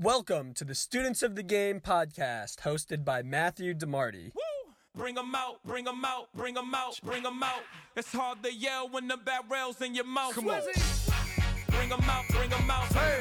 Welcome to the Students of the Game podcast, hosted by Matthew DeMarty. Woo! Bring 'em out, bring 'em out, bring 'em out, bring 'em out. It's hard to yell when the barrel's in your mouth. Come on. Bring 'em out, bring 'em out. Hey.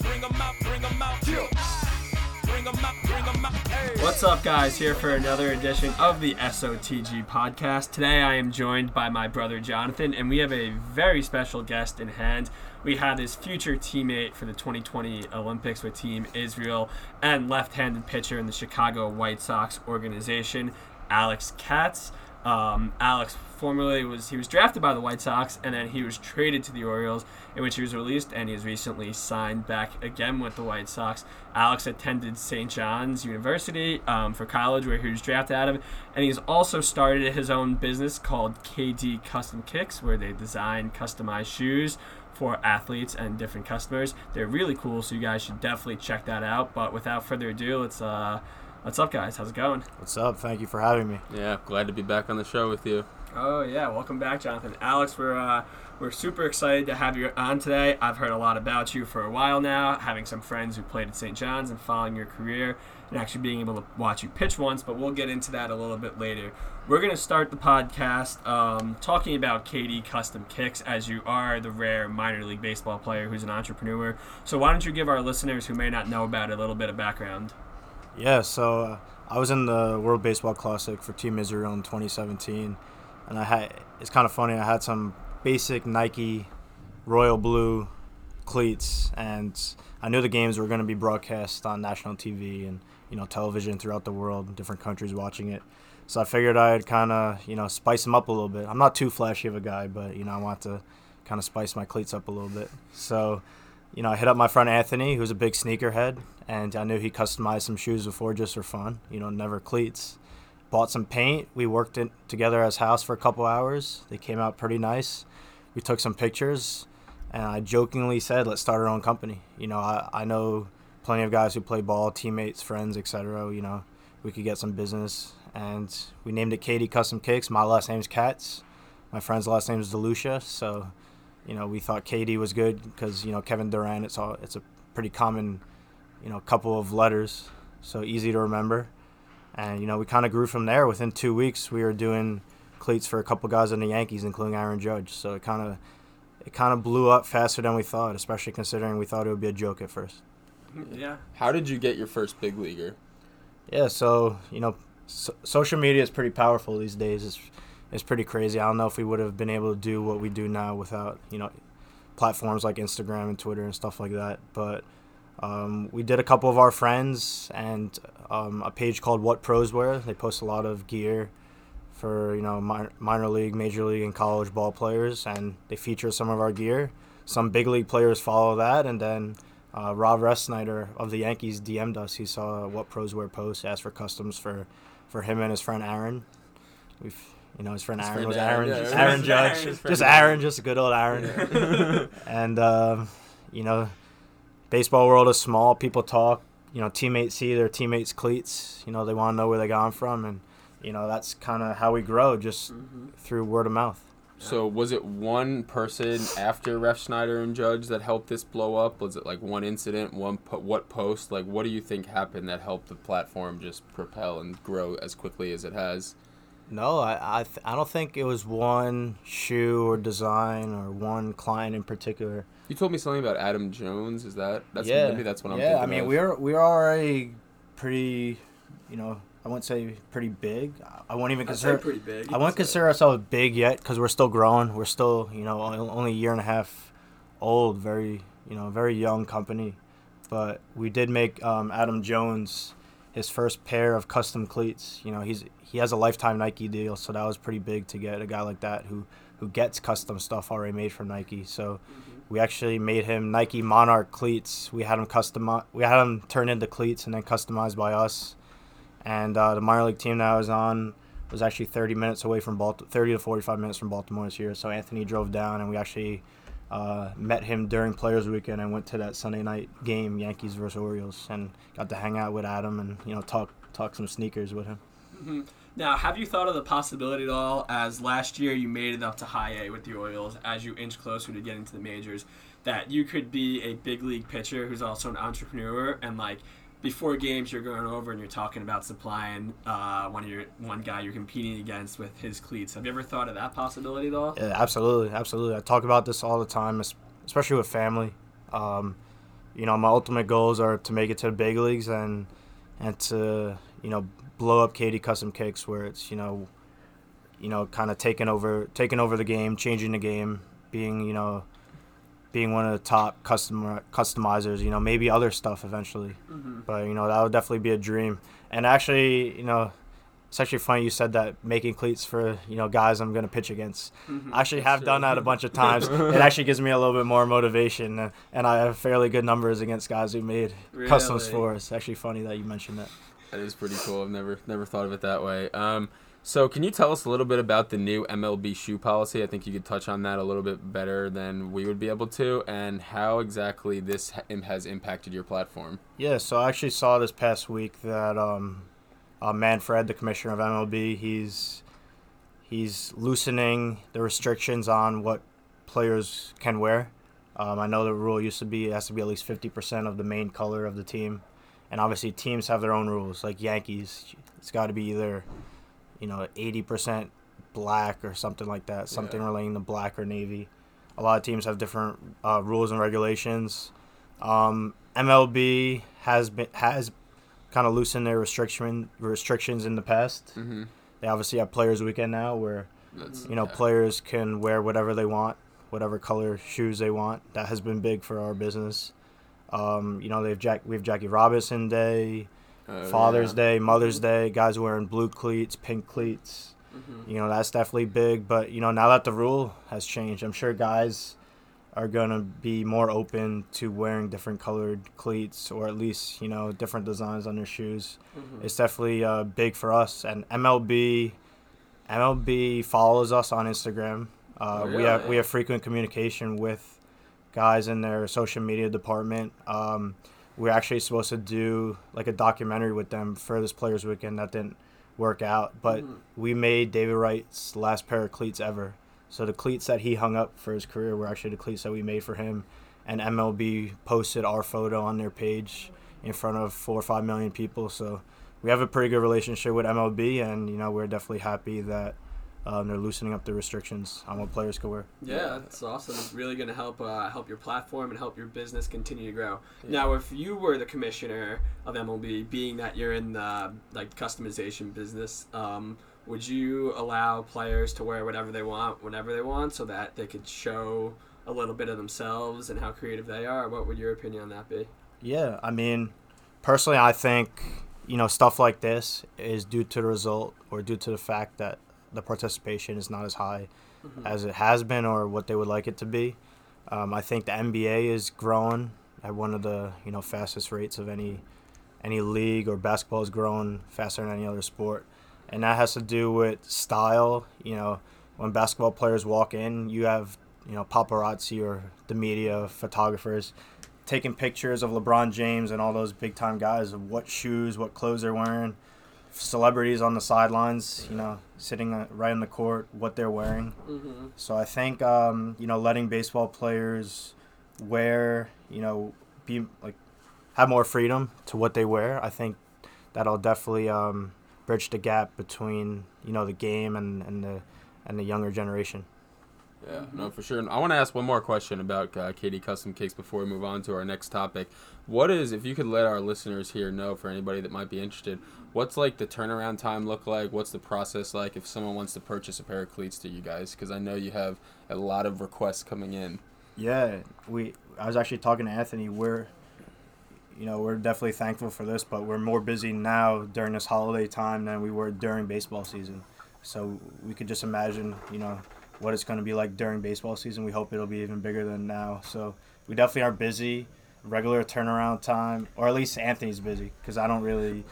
Bring 'em out, bring 'em out. Bring 'em out, bring 'em out. What's up, guys? Here for another edition of the SOTG podcast. Today I am joined by my brother Jonathan, and we have a very special guest in hand. We had his future teammate for the 2020 Olympics with Team Israel and left handed pitcher in the Chicago White Sox organization, Alex Katz. Um, Alex formerly was he was drafted by the White Sox and then he was traded to the Orioles, in which he was released and he has recently signed back again with the White Sox. Alex attended St. John's University um, for college, where he was drafted out of, and he's also started his own business called KD Custom Kicks, where they design customized shoes for athletes and different customers. They're really cool, so you guys should definitely check that out. But without further ado, let's uh, what's up, guys? How's it going? What's up? Thank you for having me. Yeah, glad to be back on the show with you. Oh yeah, welcome back, Jonathan. Alex, we're uh, we're super excited to have you on today. I've heard a lot about you for a while now, having some friends who played at St. John's and following your career, and actually being able to watch you pitch once. But we'll get into that a little bit later. We're gonna start the podcast um, talking about KD Custom Kicks, as you are the rare minor league baseball player who's an entrepreneur. So why don't you give our listeners who may not know about it a little bit of background? Yeah, so uh, I was in the World Baseball Classic for Team Israel in 2017, and I had it's kind of funny. I had some basic Nike royal blue cleats, and I knew the games were going to be broadcast on national TV and you know television throughout the world, different countries watching it. So I figured I'd kind of you know spice them up a little bit. I'm not too flashy of a guy, but you know I want to kind of spice my cleats up a little bit. So you know I hit up my friend Anthony, who's a big sneakerhead, and I knew he customized some shoes before just for fun. You know, never cleats. Bought some paint. We worked it together as house for a couple hours. They came out pretty nice. We took some pictures, and I jokingly said, "Let's start our own company." You know, I, I know plenty of guys who play ball, teammates, friends, etc. You know, we could get some business, and we named it KD Custom Kicks. My last name's Katz. My friend's last name is Delucia, so you know we thought KD was good because you know Kevin Durant. It's all it's a pretty common, you know, a couple of letters, so easy to remember. And you know we kind of grew from there. Within two weeks, we were doing cleats for a couple guys in the Yankees, including Aaron Judge. So it kind of it kind of blew up faster than we thought, especially considering we thought it would be a joke at first. Yeah. How did you get your first big leaguer? Yeah, so you know, so, social media is pretty powerful these days. It's it's pretty crazy. I don't know if we would have been able to do what we do now without you know platforms like Instagram and Twitter and stuff like that. But um, we did a couple of our friends and um, a page called What Pros Wear. They post a lot of gear for you know minor, minor league, major league, and college ball players, and they feature some of our gear. Some big league players follow that, and then uh, Rob Refsnyder of the Yankees DM'd us. He saw what pros wear post, asked for customs for, for him and his friend Aaron. We've you know his friend His Aaron friend was Aaron, Aaron, yeah. Aaron Judge, Aaron. just Aaron, just a good old Aaron. and um, you know, baseball world is small. People talk. You know, teammates see their teammates' cleats. You know, they want to know where they got 'em from, and you know that's kind of how we grow, just mm-hmm. through word of mouth. So was it one person after Refsnyder and Judge that helped this blow up? Was it like one incident, one po- what post? Like what do you think happened that helped the platform just propel and grow as quickly as it has? No, I I, th- I don't think it was one shoe or design or one client in particular. You told me something about Adam Jones. Is that that's yeah, maybe that's what I'm yeah. thinking I mean, of. we're we're already pretty, you know, I wouldn't say pretty big. I won't even consider. pretty big. I wouldn't consider ourselves big yet because we're still growing. We're still, you know, only a year and a half old. Very, you know, very young company. But we did make um, Adam Jones his first pair of custom cleats. You know, he's he has a lifetime Nike deal, so that was pretty big to get a guy like that who who gets custom stuff already made from Nike. So we actually made him Nike Monarch cleats. We had him custom we had him turned into cleats and then customized by us. And uh, the minor league team that I was on was actually 30 minutes away from Baltimore, 30 to 45 minutes from Baltimore this year. So Anthony drove down, and we actually uh, met him during Players Weekend and went to that Sunday night game, Yankees versus Orioles, and got to hang out with Adam and you know talk talk some sneakers with him. Mm-hmm. Now, have you thought of the possibility at all, as last year you made it up to high A with the Orioles, as you inch closer to getting to the majors, that you could be a big league pitcher who's also an entrepreneur and like before games you're going over and you're talking about supplying uh, one of your one guy you're competing against with his cleats. Have you ever thought of that possibility at all? Yeah, absolutely, absolutely. I talk about this all the time, especially with family. Um, you know, my ultimate goals are to make it to the big leagues and and to you know blow up KD Custom Kicks, where it's you know, you know, kind of taking over taking over the game, changing the game, being you know, being one of the top custom customizers. You know, maybe other stuff eventually, Mm-hmm. but you know that would definitely be a dream. And actually, you know. It's actually funny you said that making cleats for you know guys I'm gonna pitch against. Mm-hmm. I actually have done that a bunch of times. it actually gives me a little bit more motivation, uh, and I have fairly good numbers against guys who made customs for us. It's actually funny that you mentioned that. That is pretty cool. I've never never thought of it that way. Um, so can you tell us a little bit about the new MLB shoe policy? I think you could touch on that a little bit better than we would be able to, and how exactly this has impacted your platform. Yeah, so I actually saw this past week that um, uh, Manfred, the commissioner of MLB, he's he's loosening the restrictions on what players can wear. Um, I know the rule used to be it has to be at least fifty percent of the main color of the team, and obviously teams have their own rules. Like Yankees, it's got to be either you know eighty percent black or something like that, something Yeah. relating to black or navy. A lot of teams have different uh, rules and regulations. Um, MLB has been has kind of loosened their restriction restrictions in the past. Mm-hmm. They obviously have Players Weekend now, where That's you know yeah. players can wear whatever they want, whatever color shoes they want. That has been big for our business. Um, you know they've Jack we have Jackie Robinson Day, Oh, Father's yeah. Day, Mother's Day. Guys wearing blue cleats, pink cleats. Mm-hmm. You know that's definitely big. But you know now that the rule has changed, I'm sure guys are gonna be more open to wearing different colored cleats or at least you know different designs on their shoes. Mm-hmm. It's definitely uh, big for us. And MLB, MLB follows us on Instagram. Uh, Oh, We have we have frequent communication with guys in their social media department. Um, we're actually supposed to do like a documentary with them for this Players Weekend that didn't work out, but Mhm. we made David Wright's last pair of cleats ever. So the cleats that he hung up for his career were actually the cleats that we made for him. And MLB posted our photo on their page in front of four or five million people. So we have a pretty good relationship with MLB, and you know we're definitely happy that um, they're loosening up the restrictions on what players can wear. Yeah, that's awesome. It's really going to help uh, help your platform and help your business continue to grow. Yeah. Now, if you were the commissioner of MLB, being that you're in the like customization business, um, would you allow players to wear whatever they want whenever they want, so that they could show a little bit of themselves and how creative they are? What would your opinion on that be? Yeah, I mean, personally, I think you know stuff like this is due to the result or due to the fact that the participation is not as high as it has been or what they would like it to be. Um, I think the NBA is growing at one of the you know fastest rates of any any league or basketball is growing faster than any other sport, and that has to do with style. You know, when basketball players walk in, you have you know paparazzi or the media photographers taking pictures of LeBron James and all those big time guys of what shoes, what clothes they're wearing, celebrities on the sidelines, you know, sitting uh, right in the court, what they're wearing. Mm-hmm. So I think um, you know letting baseball players wear, you know, be like have more freedom to what they wear. I think that'll definitely um, bridge the gap between you know the game and, and the and the younger generation. Yeah, no, for sure. And I want to ask one more question about uh, KD Custom Kicks before we move on to our next topic. What is, if you could let our listeners here know, for anybody that might be interested, what's like the turnaround time look like? What's the process like if someone wants to purchase a pair of cleats to you guys? Because I know you have a lot of requests coming in. Yeah, we. I was actually talking to Anthony. We're, you know, we're definitely thankful for this, but we're more busy now during this holiday time than we were during baseball season. So we could just imagine, you know, what it's going to be like during baseball season. We hope it'll be even bigger than now. So we definitely are busy. Regular turnaround time, or at least Anthony's busy because I don't really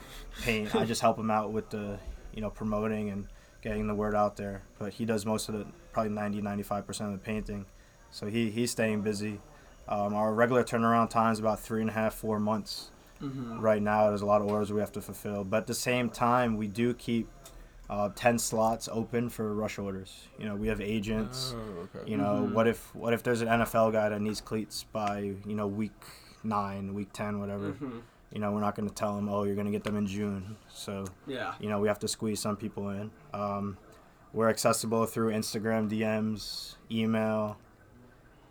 paint. I just help him out with the, you know, promoting and getting the word out there. But he does most of the, probably 90, 95 percent of the painting. So he, he's staying busy. Um, our regular turnaround time is about three and a half, four months. Mm-hmm. Right now, there's a lot of orders we have to fulfill. But at the same time, we do keep uh, ten slots open for rush orders. You know, we have agents. Oh, okay. You know, Mhm. what if what if there's an NFL guy that needs cleats by you know week nine, week ten, whatever. Mhm. You know, we're not going to tell them, oh, you're going to get them in June. So Yeah. you know, we have to squeeze some people in. Um, we're accessible through Instagram DMs, email.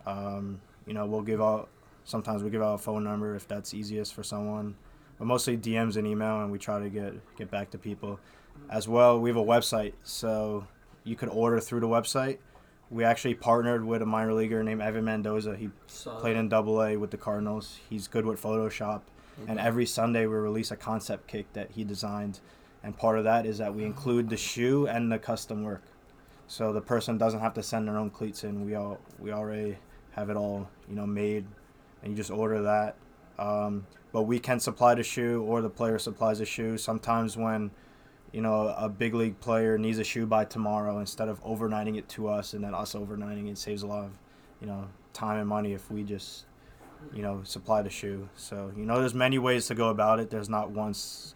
Um, you know, we'll give out. Sometimes we give out a phone number if that's easiest for someone, but mostly DMs and email, and we try to get get back to people. As well, we have a website, so you could order through the website. We actually partnered with a minor leaguer named Evan Mendoza. He played in Double A with the Cardinals. He's good with Photoshop, and every Sunday we release a concept kick that he designed, and part of that is that we include the shoe and the custom work, so the person doesn't have to send their own cleats in. We all we already have it all you know made, and you just order that. Um, but we can supply the shoe, or the player supplies the shoe. Sometimes when you know a big league player needs a shoe by tomorrow, instead of overnighting it to us and then us overnighting it saves a lot of you know time and money if we just you know supply the shoe. So you know there's many ways to go about it. There's not one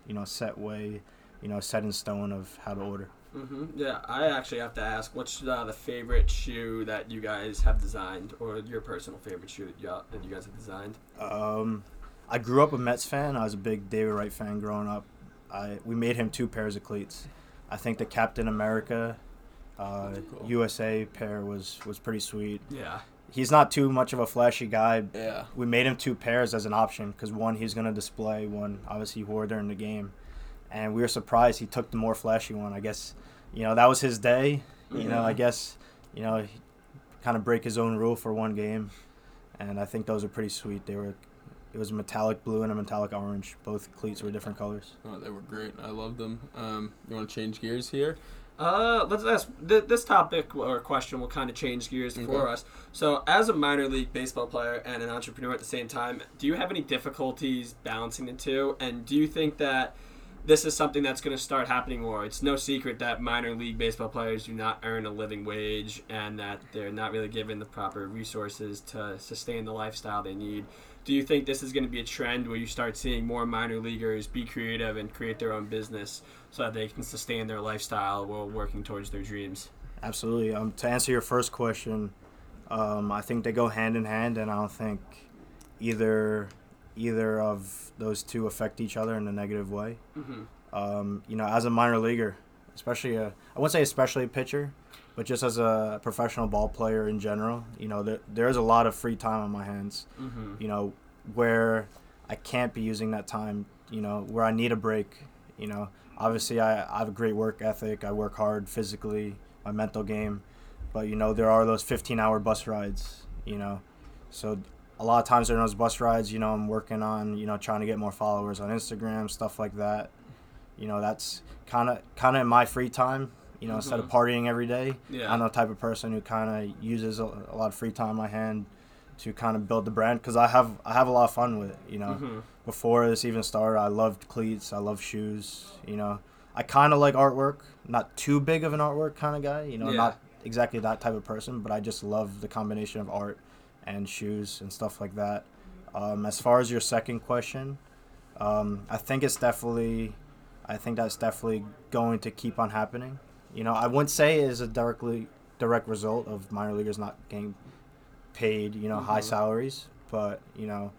you know set way you know set in stone of how to order. Mm-hmm. Yeah, I actually have to ask, what's uh, the favorite shoe that you guys have designed, or your personal favorite shoe that you, that you guys have designed? um i grew up a mets fan. I was a big david wright fan growing up i we made him two pairs of cleats i think the captain america uh, Cool. usa pair was was pretty sweet Yeah. he's not too much of a flashy guy Yeah. we made him two pairs as an option because one he's going to display, one obviously he wore during the game, and we were surprised he took the more flashy one. I guess you know that was his day. You know, I Mhm. guess you know he kind of break his own rule for one game, and I think those are pretty sweet. They were it was a metallic blue and a metallic orange. Both cleats were different colors. Oh, they were great. I love them. Um, you want to change gears here? Uh, let's ask th- this topic or question will kind of change gears for us. So, as a minor league baseball player and an entrepreneur at the same time, do you have any difficulties balancing the two? And do you think that this is something that's going to start happening more? It's no secret that minor league baseball players do not earn a living wage and that they're not really given the proper resources to sustain the lifestyle they need. Do you think this is going to be a trend where you start seeing more minor leaguers be creative and create their own business so that they can sustain their lifestyle while working towards their dreams? Absolutely. Um, to answer your first question, um, I think they go hand in hand, and I don't think either either of those two affect each other in a negative way. Mm-hmm. Um, you know, as a minor leaguer, especially a, I wouldn't say especially a pitcher, but just as a professional ball player in general, you know, there, there's a lot of free time on my hands. Mm-hmm. You know, where I can't be using that time. You know, where I need a break. You know, obviously I, I have a great work ethic. I work hard physically, my mental game, but you know there are those 15 hour bus rides. You know, so a lot of times during those bus rides, you know, I'm working on you know trying to get more followers on Instagram, stuff like that. You know, that's kind of kind of in my free time. You know, instead of partying every day, Yeah. I'm the type of person who kind of uses a, a lot of free time on my hand to kind of build the brand because I have I have a lot of fun with it. You know, Mhm. before this even started, I loved cleats. I love shoes. You know, I kind of like artwork. Not too big of an artwork kind of guy. You know, Yeah. not exactly that type of person, but I just love the combination of art and shoes and stuff like that. Um, as far as your second question, um, I think it's definitely, I think that's definitely going to keep on happening. You know, I wouldn't say it is a directly direct result of minor leaguers not getting paid, you know, high Mhm. salaries, but you know,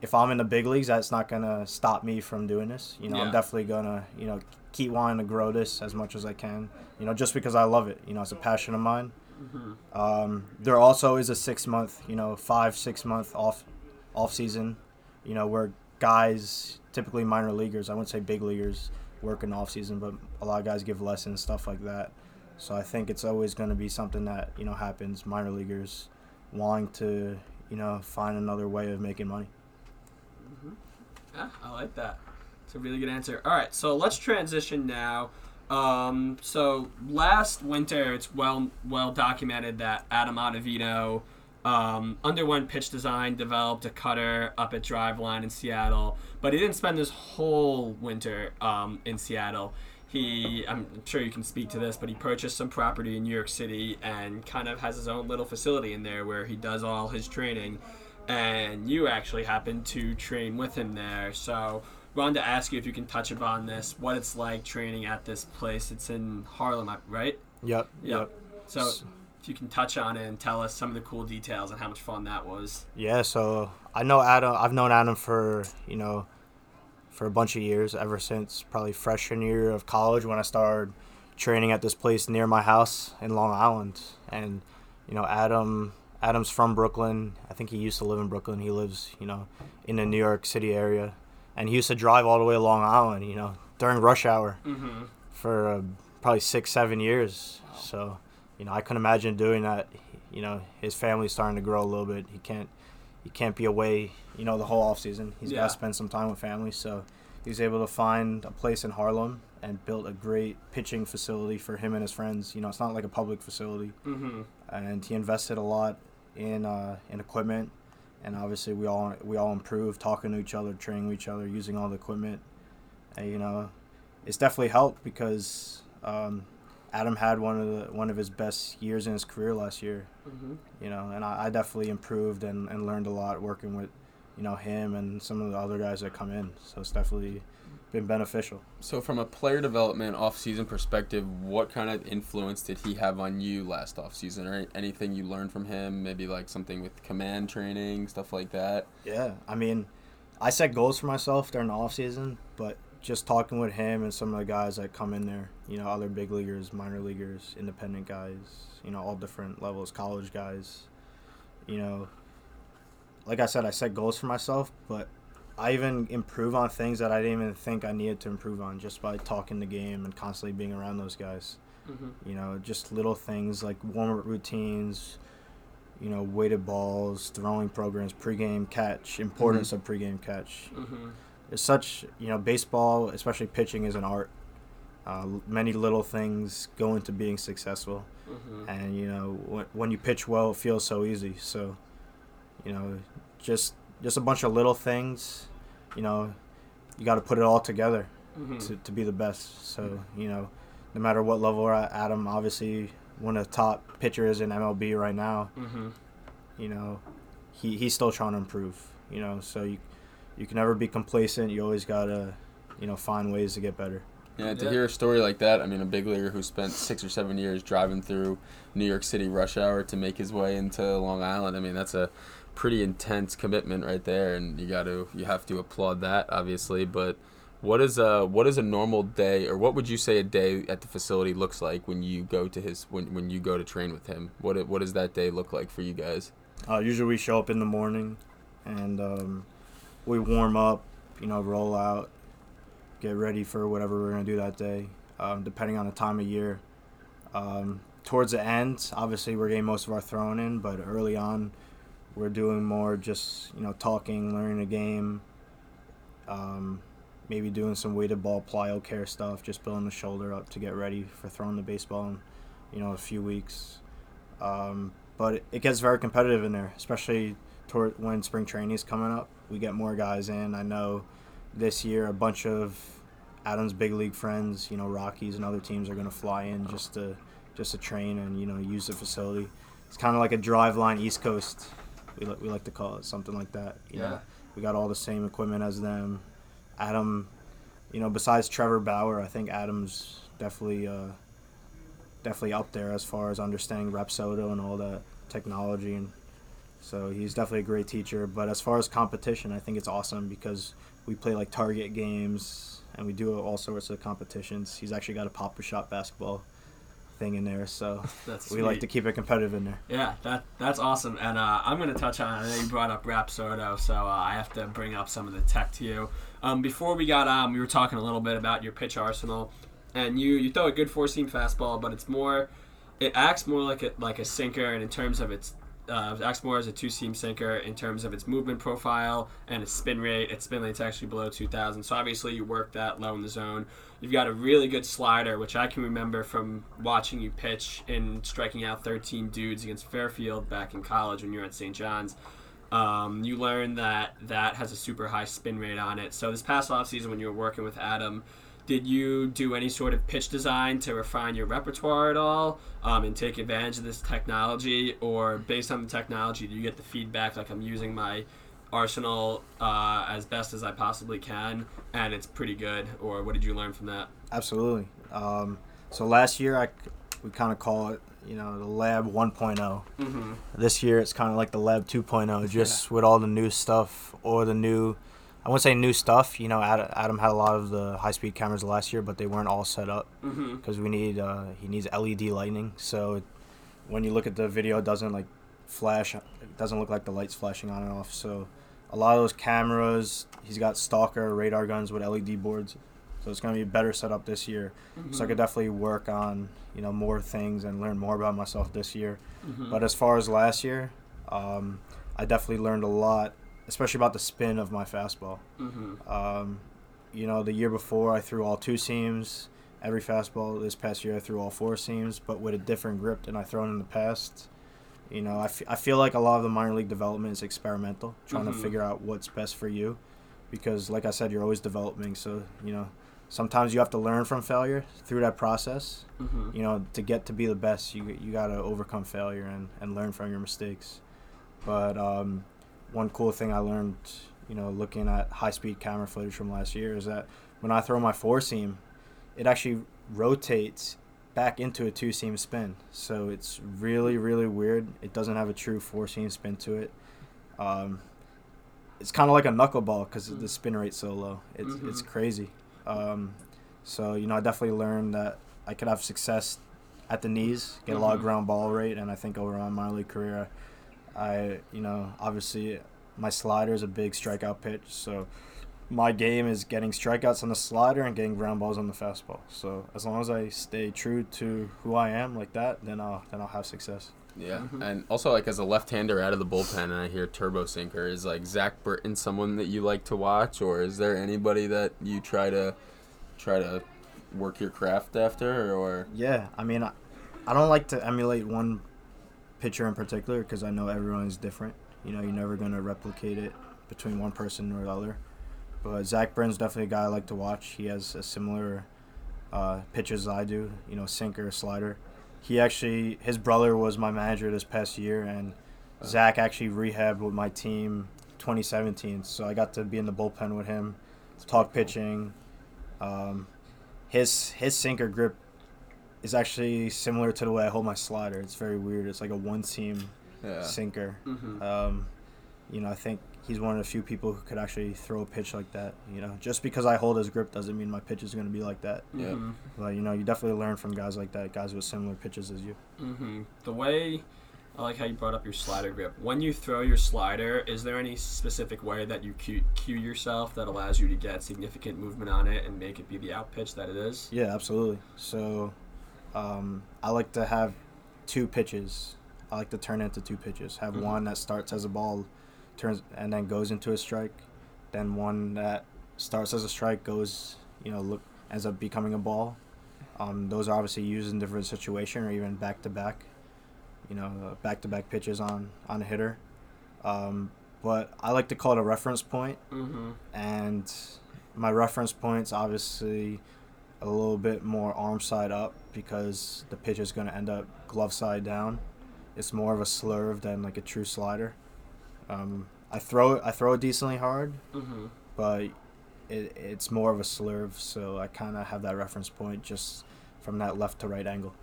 if I'm in the big leagues, that's not gonna stop me from doing this. You know, Yeah. I'm definitely gonna, you know, keep wanting to grow this as much as I can. You know, just because I love it. You know, it's a passion of mine. Mm-hmm. Um, there also is a six month, you know, five six month off off season, you know, where guys, typically minor leaguers, I wouldn't say big leaguers, work in off season, but a lot of guys give lessons, stuff like that. So I think it's always going to be something that you know happens. Minor leaguers wanting to, you know, find another way of making money. Yeah, I like that. It's a really good answer. All right, so let's transition now. Um, so last winter, it's well well documented that Adam Ottavino um, underwent pitch design, developed a cutter up at Driveline in Seattle, but he didn't spend this whole winter um, in Seattle. He, I'm sure you can speak to this, but he purchased some property in New York City and kind of has his own little facility in there where he does all his training. and you actually happened to train with him there. So, wanted to ask you if you can touch upon this, what it's like training at this place. It's in Harlem, right? Yep. Yep. Yep. So, if you can touch on it and tell us some of the cool details and how much fun that was. Yeah, so I know Adam. I've known Adam for you know, for a bunch of years, ever since probably freshman year of college when I started training at this place near my house in Long Island. And you know, Adam. Adam's from Brooklyn. I think he used to live in Brooklyn. He lives, you know, in the New York City area, and he used to drive all the way to Long Island. You know, during rush hour Mm-hmm. for uh, probably six, seven years. So, you know, I couldn't imagine doing that. You know, his family's starting to grow a little bit. He can't, he can't be away. You know, the whole off season. He's Yeah. got to spend some time with family. So, he's able to find a place in Harlem and built a great pitching facility for him and his friends. You know, it's not like a public facility, Mm-hmm. and he invested a lot in uh, in equipment. And obviously, we all we all improved, talking to each other, training with each other, using all the equipment. And you know, it's definitely helped because um, Adam had one of the one of his best years in his career last year. Mm-hmm. You know, and I, I definitely improved and, and learned a lot working with, you know, him and some of the other guys that come in. So it's definitely been beneficial. So, from a player development off-season perspective, what kind of influence did he have on you last off-season, or anything you learned from him? Maybe like something with command training, stuff like that. Yeah, I mean, I set goals for myself during the off season, but just talking with him and some of the guys that come in there, you know, other big leaguers, minor leaguers, independent guys, you know, all different levels, college guys, you know, like I said, I set goals for myself, but I even improve on things that I didn't even think I needed to improve on just by talking the game and constantly being around those guys. Mm-hmm. You know, just little things like warm up routines, you know, weighted balls, throwing programs, pregame catch, importance of pregame catch. Mm-hmm. It's such, you know, baseball, especially pitching, is an art. Uh, many little things go into being successful, Mm-hmm. and you know, when, when you pitch well, it feels so easy. So, you know, just just a bunch of little things, you know, you got to put it all together Mm-hmm. to, to be the best. So, you know, no matter what level we're at, Adam, obviously one of the top pitchers in MLB right now, Mm-hmm. you know, he, he's still trying to improve, you know, so you, you can never be complacent. You always got to, you know, find ways to get better. Yeah, to Yeah. hear a story like that, I mean, a big leaguer who spent six or seven years driving through New York City rush hour to make his way into Long Island. I mean, that's a pretty intense commitment right there, and you got to you have to applaud that, obviously. But what is a what is a normal day, or what would you say a day at the facility looks like when you go to his when when you go to train with him? What what does that day look like for you guys? Uh, usually we show up in the morning and um, we warm up, you know, roll out, get ready for whatever we're to do that day, um, depending on the time of year. Um, towards the end, obviously, we're getting most of our throwing in, but early on, we're doing more just, you know, talking, learning the game, um, maybe doing some weighted ball PlyoCare stuff, just building the shoulder up to get ready for throwing the baseball in, you know, a few weeks. Um, but it, gets very competitive in there, especially toward when spring training is coming up. We get more guys in. I know this year a bunch of Adam's big league friends, you know, Rockies and other teams are going to fly in just to just to train and you know use the facility. It's kind of like a Driveline East Coast. We, we like to call it something like that. You Yeah. know, we got all the same equipment as them. Adam, you know, besides Trevor Bauer, I think Adam's definitely uh, definitely up there as far as understanding Rapsodo and all that technology and so he's definitely a great teacher. But as far as competition, I think it's awesome because we play like target games and we do all sorts of competitions. He's actually got a pop shot basketball thing in there, so That's we like to keep it competitive in there. Yeah, that that's awesome. And uh, I'm going to touch on. I know you brought up Rapsodo, so uh, I have to bring up some of the tech to you. Um, before we got on, we were talking a little bit about your pitch arsenal, and you you throw a good four seam fastball, but it's more, it acts more like a like a sinker, and in terms of its. Uh, it acts more as a two-seam sinker in terms of its movement profile and its spin rate. Its spin rate's actually below 2,000. So obviously you work that low in the zone. You've got a really good slider, which I can remember from watching you pitch and striking out 13 dudes against Fairfield back in college when you were at St. John's. Um, you learn that that has a super high spin rate on it. So this past offseason when you were working with Adam, did you do any sort of pitch design to refine your repertoire at all um, and take advantage of this technology? Or based on the technology, do you get the feedback like I'm using my arsenal uh, as best as I possibly can and it's pretty good? Or what did you learn from that? Absolutely. Um, so last year, I, we kind of call it, you know, the Lab 1.0. Mm-hmm. This year, it's kind of like the Lab 2.0, just with all the new stuff or the new. I wouldn't say new stuff. You know, Adam, Adam had a lot of the high-speed cameras last year, but they weren't all set up Mm-hmm. because we need uh, he needs LED lighting. So it, when you look at the video, it doesn't like flash. It doesn't look like the lights flashing on and off. So a lot of those cameras, he's got stalker radar guns with LED boards. So it's gonna be a better setup this year. So I could definitely work on you know more things and learn more about myself this year. Mm-hmm. But as far as last year, um, I definitely learned a lot, especially about the spin of my fastball. Mm-hmm. Um, you know, the year before I threw all two seams. Every fastball this past year I threw all four seams, but with a different grip than I've thrown in the past. You know, I, f- I feel like a lot of the minor league development is experimental, trying Mhm. to figure out what's best for you. Because, like I said, you're always developing. So, you know, sometimes you have to learn from failure through that process. Mm-hmm. You know, to get to be the best, you, you got to overcome failure and, and learn from your mistakes. But um, one cool thing I learned, you know, looking at high speed camera footage from last year is that when I throw my four seam, it actually rotates back into a two seam spin. So it's really, really weird. It doesn't have a true four seam spin to it. Um, it's kind of like a knuckleball because the spin rate's so low. It's, it's Mhm. crazy. Um, so, you know, I definitely learned that I could have success at the knees, get a lot of ground ball rate, and I think over my minor league career, I, you know, obviously my slider is a big strikeout pitch, so my game is getting strikeouts on the slider and getting ground balls on the fastball. So as long as I stay true to who I am like that, then I'll then I'll have success. Yeah, Mhm. and also like as a left-hander out of the bullpen, and I hear turbo sinker is like Zach Britton someone that you like to watch, or is there anybody that you try to try to work your craft after, or Yeah, I mean, I, I don't like to emulate one pitcher in particular because I know everyone is different. You know, you're never gonna replicate it between one person or the other. But Zach Britton's definitely a guy I like to watch. He has a similar uh, pitches as I do. You know, sinker, slider. He actually, his brother was my manager this past year, and Zach actually rehabbed with my team 2017. So I got to be in the bullpen with him, talk pitching. Um, his his sinker grip is actually similar to the way I hold my slider. It's very weird. It's like a one seam yeah, sinker. Mm-hmm. Um, you know, I think he's one of the few people who could actually throw a pitch like that. You know, just because I hold his grip doesn't mean my pitch is going to be like that. Yeah. Mm-hmm. But you know, you definitely learn from guys like that, guys with similar pitches as you. Mm-hmm. The way I like how you brought up your slider grip. When you throw your slider, is there any specific way that you cue, cue yourself that allows you to get significant movement on it and make it be the out pitch that it is? Yeah, absolutely. So, um, I like to have two pitches. I like to turn it into two pitches. Have Mhm. one that starts as a ball, turns and then goes into a strike. Then one that starts as a strike goes, you know, look ends up becoming a ball. Um, those are obviously used in different situation or even back to back. You know, back to back pitches on on a hitter. Um, but I like to call it a reference point Mm-hmm. and my reference points obviously a little bit more arm side up because the pitch is going to end up glove side down. It's more of a slurve than like a true slider. Um, I throw it. I throw it decently hard, Mm-hmm. but it, it's more of a slurve. So I kind of have that reference point just from that left to right angle.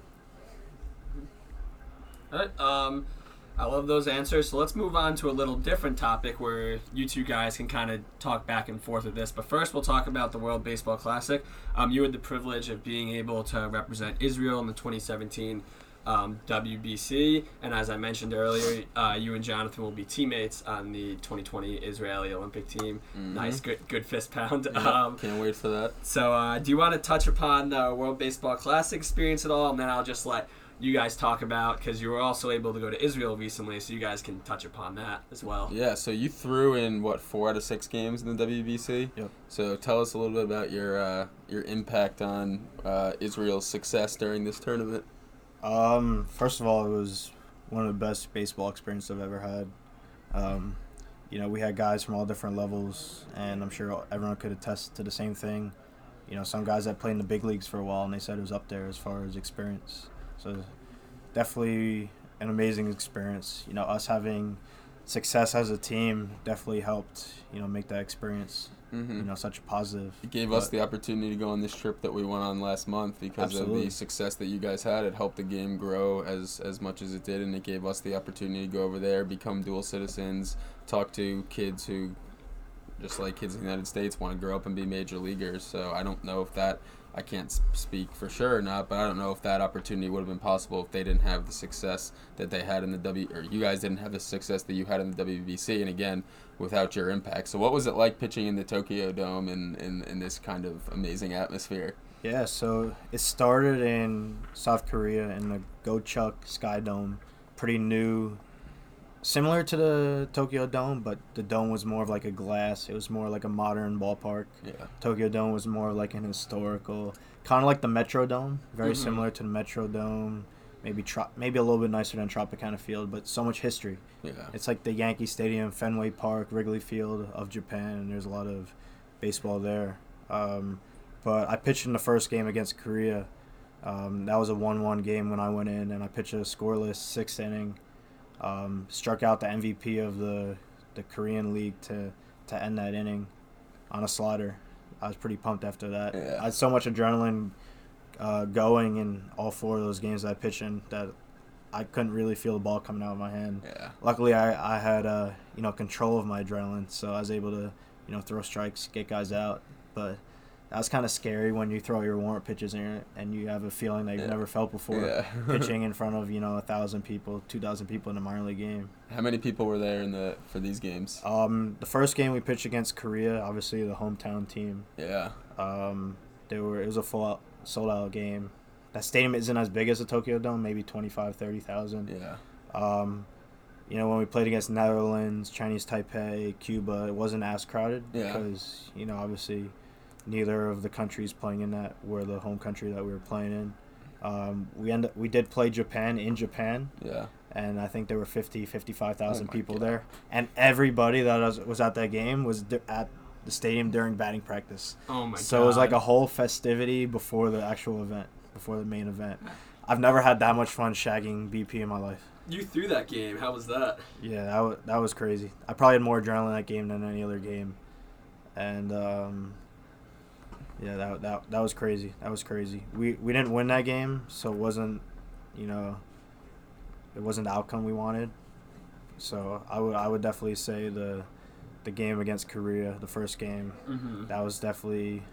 All right. Um, I love those answers. So let's move on to a little different topic where you two guys can kind of talk back and forth with this. But first, we'll talk about the World Baseball Classic. Um, you had the privilege of being able to represent Israel in the 2017 um, WBC, and as I mentioned earlier, uh, you and Jonathan will be teammates on the 2020 Israeli Olympic team. Mhm. Nice, good, good fist pound. Yeah, Um, can't wait for that. so, uh, do you want to touch upon the World Baseball Classic experience at all? And then I'll just let you guys talk about because you were also able to go to Israel recently, so you guys can touch upon that as well. Yeah, so you threw in what four out of six games in the WBC. Yep. So tell us a little bit about your uh, your impact on uh, Israel's success during this tournament. Um, first of all, it was one of the best baseball experiences I've ever had. Um, you know, we had guys from all different levels, and I'm sure everyone could attest to the same thing. you know, some guys that played in the big leagues for a while, and they said it was up there as far as experience. So definitely an amazing experience. You know, us having success as a team definitely helped. You know, make that experience. Mm-hmm. You know, such a positive. It gave us the opportunity to go on this trip that we went on last month because of the success that you guys had. It helped the game grow as as much as it did, and it gave us the opportunity to go over there, become dual citizens, talk to kids who, just like kids in the United States, want to grow up and be major leaguers. So I don't know if that I can't speak for sure or not, but I don't know if that opportunity would have been possible if they didn't have the success that they had in the W, or you guys didn't have the success that you had in the WBC, and again, without your impact. So, what was it like pitching in the Tokyo Dome in, in, in this kind of amazing atmosphere? Yeah, so it started in South Korea in the Gocheok Sky Dome, pretty new, similar to the Tokyo Dome, but the dome was more of like a glass. It was more like a modern ballpark. Yeah. Tokyo Dome was more like an historical, kind of like the Metrodome, very Mhm. similar to the Metrodome. Maybe tro- maybe a little bit nicer than Tropicana Field, but so much history. Yeah. It's like the Yankee Stadium, Fenway Park, Wrigley Field of Japan, and there's a lot of baseball there. Um, but I pitched in the first game against Korea. Um, that was a 1 1 game when I went in, and I pitched a scoreless sixth inning. Um, struck out the MVP of the, the Korean League to, to end that inning on a slider. I was pretty pumped after that. Yeah. I had so much adrenaline uh, going in all four of those games that I pitched in that I couldn't really feel the ball coming out of my hand Yeah. luckily I, I had uh, you know control of my adrenaline so i was able to you know throw strikes get guys out but that was kind of scary when you throw your warm-up pitches in and you have a feeling that you've Yeah. never felt before Yeah. pitching in front of you know a thousand people 2000 people in a minor league game How many people were there in the for these games? um, the first game we pitched against korea obviously the hometown team Yeah. um, they were it was a full out sold out game that stadium isn't as big as the tokyo dome maybe 25 30000 Yeah. Um, you know, when we played against Netherlands, Chinese Taipei, Cuba, it wasn't as crowded Yeah. because you know obviously neither of the countries playing in that were the home country that we were playing in. Um, we end we did play Japan in Japan, Yeah. and I think there were 50, 55,000 Oh people God. there, and everybody that was, was at that game was d- at the stadium during batting practice. Oh my god. so it was like a whole festivity before the actual event, before the main event. I've never had that much fun shagging BP in my life. You threw that game. How was that? Yeah, that was, that was crazy. I probably had more adrenaline that game than any other game, and um, yeah, that, that that was crazy. That was crazy. We we didn't win that game, so it wasn't, you know, it wasn't the outcome we wanted. So I would I would definitely say the the game against Korea, the first game, Mm-hmm. that was definitely,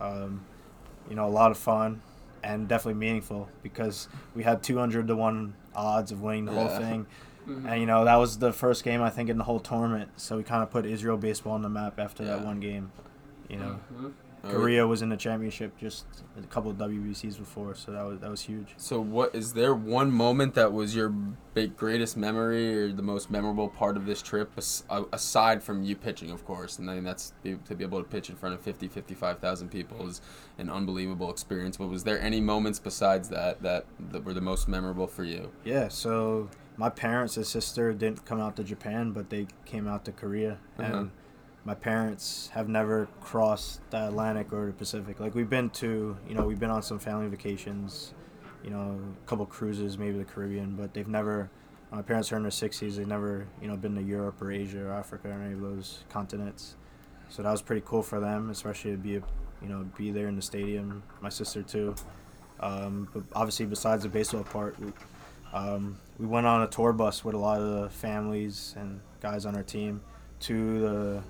um, you know, a lot of fun and definitely meaningful because we had 200 to 1 odds of winning the whole thing. Mm-hmm. And, you know, that was the first game, I think, in the whole tournament. So we kind of put Israel baseball on the map after that one game. You know, Mhm. Korea was in the championship just a couple of WBCs before, so that was that was huge. So, what is there one moment that was your big, greatest memory or the most memorable part of this trip, aside from you pitching, of course? And I mean, that's to be able to pitch in front of 50, 55,000 people is an unbelievable experience. But was there any moments besides that that, that were the most memorable for you? Yeah, so my parents and sister didn't come out to Japan, but they came out to Korea, Uh-huh. My parents have never crossed the Atlantic or the Pacific. Like we've been to, you know, we've been on some family vacations, you know, a couple cruises, maybe the Caribbean, but they've never. My parents are in their sixties. They've never, you know, been to Europe or Asia or Africa or any of those continents. So that was pretty cool for them, especially to be, you know, be there in the stadium. My sister too. Um, but obviously, besides the baseball part, we, um, we went on a tour bus with a lot of the families and guys on our team to the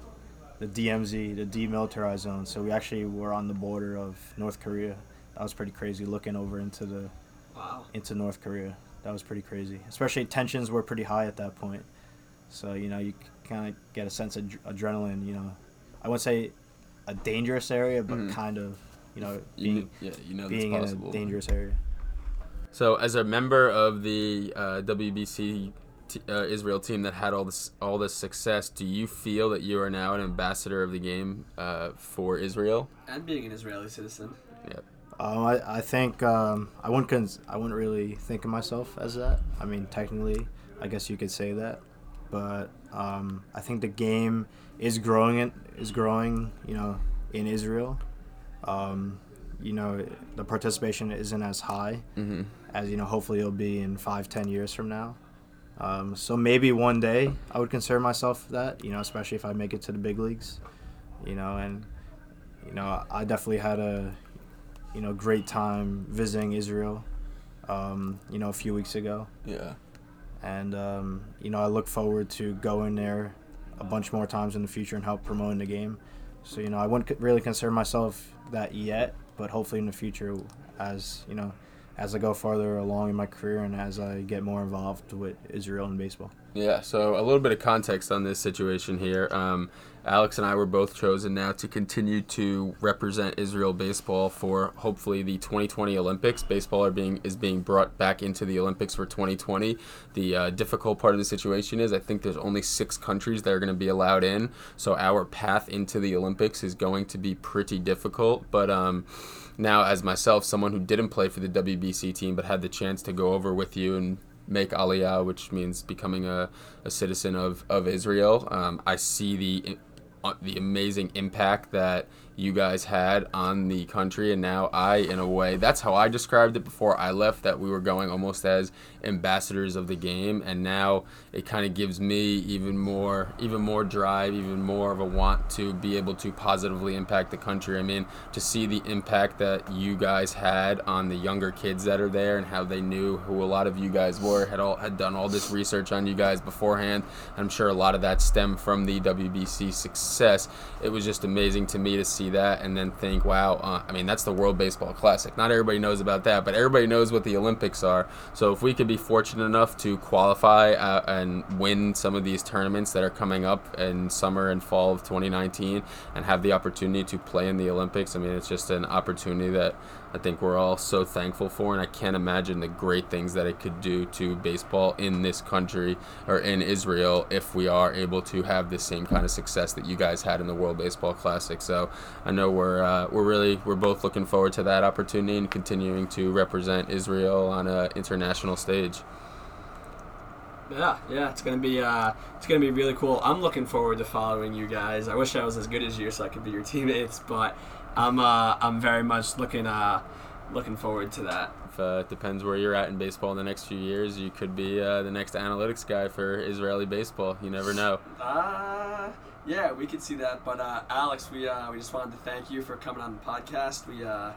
the DMZ, the demilitarized zone. So we actually were on the border of North Korea. That was pretty crazy, looking over into the Wow. into North Korea. That was pretty crazy. Especially tensions were pretty high at that point. So you know you kind of get a sense of adr- adrenaline. You know, I wouldn't say a dangerous area, but Mhm. kind of you know You being kn- yeah, you know being in that's possible. a dangerous area. So, as a member of the uh, WBC t- uh, Israel team that had all this all this success, do you feel that you are now an ambassador of the game uh, for Israel? And being an Israeli citizen. Um, I, I think um, I wouldn't cons- I wouldn't really think of myself as that. I mean, technically, I guess you could say that, but um, I think the game is growing. It is growing. You know, in Israel. um, you know, the participation isn't as high Mm-hmm. as you know. Hopefully, it'll be in five, ten years from now. Um, so maybe one day I would consider myself that. You know, especially if I make it to the big leagues. You know, and you know, I definitely had a you know great time visiting Israel. Um, you know, a few weeks ago Yeah. and um, you know I look forward to going there a bunch more times in the future and help promoting the game. So you know I wouldn't really consider myself that yet, but hopefully in the future, as you know, as I go farther along in my career and as I get more involved with Israel and baseball. Yeah, so a little bit of context on this situation here. Um, Alex and I were both chosen now to continue to represent Israel baseball for hopefully the 2020 Olympics. Baseball are being is being brought back into the Olympics for 2020. The uh, difficult part of the situation is I think there's only six countries that are going to be allowed in, so our path into the Olympics is going to be pretty difficult. But um, now, as myself, someone who didn't play for the WBC team but had the chance to go over with you and make aliyah, which means becoming a, a citizen of, of Israel. Um, I see the uh, the amazing impact that you guys had on the country, and now I, in a way, that's how I described it before I left. That we were going almost as ambassadors of the game, and now it kind of gives me even more, even more drive, even more of a want to be able to positively impact the country. I mean, to see the impact that you guys had on the younger kids that are there, and how they knew who a lot of you guys were, had all had done all this research on you guys beforehand. I'm sure a lot of that stemmed from the WBC success. It was just amazing to me to see that, and then think, wow, uh, I mean, that's the World Baseball Classic. Not everybody knows about that, but everybody knows what the Olympics are. So if we could be fortunate enough to qualify uh, and win some of these tournaments that are coming up in summer and fall of 2019, and have the opportunity to play in the Olympics, I mean, it's just an opportunity that I think we're all so thankful for, and I can't imagine the great things that it could do to baseball in this country or in Israel if we are able to have the same kind of success that you guys had in the World Baseball Classic. So I know we're uh, we're really we're both looking forward to that opportunity and continuing to represent Israel on an international stage. Yeah, yeah, it's gonna be uh, it's gonna be really cool. I'm looking forward to following you guys. I wish I was as good as you so I could be your teammates, but I'm uh, I'm very much looking uh, looking forward to that. If, uh, it depends where you're at in baseball in the next few years. You could be uh, the next analytics guy for Israeli baseball. You never know. Uh, yeah, we could see that. But uh, Alex, we uh, we just wanted to thank you for coming on the podcast. We uh,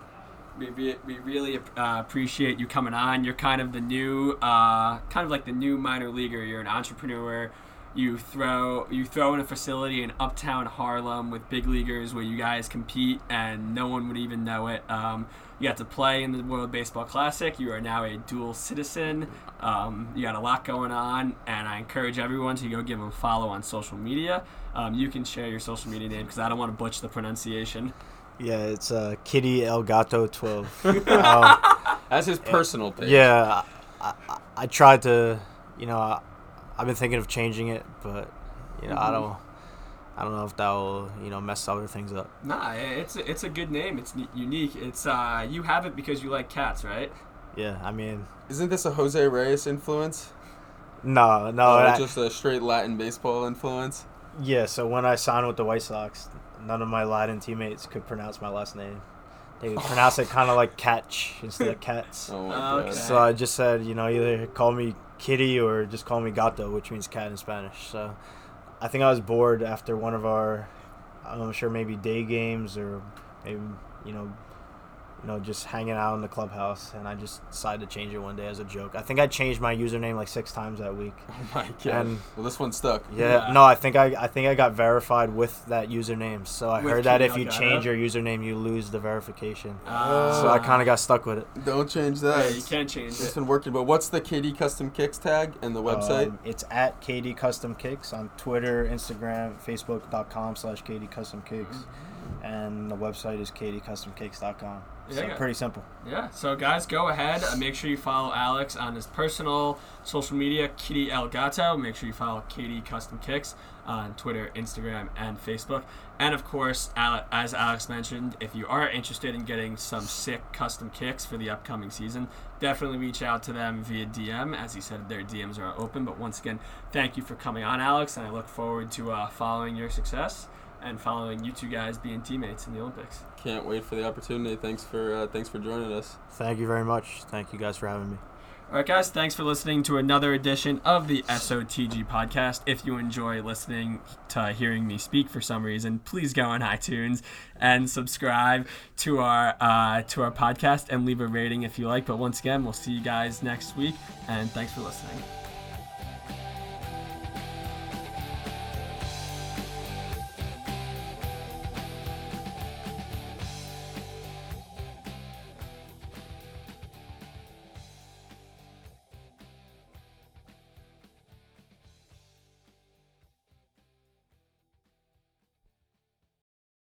we, re- we really uh, appreciate you coming on. You're kind of the new, uh, kind of like the new minor leaguer. You're an entrepreneur. You throw you throw in a facility in Uptown Harlem with big leaguers where you guys compete and no one would even know it. Um, you got to play in the World Baseball Classic. You are now a dual citizen. Um, you got a lot going on, and I encourage everyone to go give them a follow on social media. Um, you can share your social media name because I don't want to butch the pronunciation. Yeah, it's uh, Kitty El Gato 12. um, That's his personal page. yeah, I, I, I tried to, you know, I, I've been thinking of changing it, but you know, I Mhm. don't, I don't know if that will, you know, mess other things up. Nah, it's a, it's a good name. It's unique. It's uh, you have it because you like cats, right? Yeah, I mean, Isn't this a Jose Reyes influence? no, no, or I- just a straight Latin baseball influence? yeah. So when I signed with the White Sox, none of my Latin teammates could pronounce my last name. They would pronounce it kind of like catch instead of cats. Oh Okay. Oh, so I just said, you know, either call me Kitty or just call me Gato, which means cat in Spanish. So I think I was bored after one of our, I'm sure maybe day games or maybe you know, you know, just hanging out in the clubhouse, and I just decided to change it one day as a joke. I think I changed my username like six times that week. Oh my god. And- well, this one stuck. Yeah, Yeah. no, I think I, I think I got verified with that username. So I With heard that if you Elgato? change your username, you lose the verification. Uh, So I kind of got stuck with it. Don't change yeah, that. you can't change It's it. It's been working, but what's the KD Custom Kicks tag and the website? Um, it's at KD Custom Kicks on Twitter, Instagram, Facebook.com slash KD Custom Kicks. And the website is KDCustomKicks.com. So Yeah. pretty simple. Yeah. So guys, go ahead. Uh, make sure you follow Alex on his personal social media, Kitty El Gato. Make sure you follow KD Custom Kicks on Twitter, Instagram, and Facebook. And of course, as Alex mentioned, if you are interested in getting some sick custom kicks for the upcoming season, definitely reach out to them via DM. As he said, their DMs are open. But once again, thank you for coming on, Alex, and I look forward to uh, following your success. And following you two guys being teammates in the Olympics. Can't wait for the opportunity. Thanks for uh, thanks for joining us. Thank you very much. Thank you guys for having me. All right, guys, thanks for listening to another edition of the SOTG podcast. If you enjoy listening to hearing me speak for some reason, please go on iTunes and subscribe to our uh, to our podcast and leave a rating if you like. But once again, we'll see you guys next week, and thanks for listening.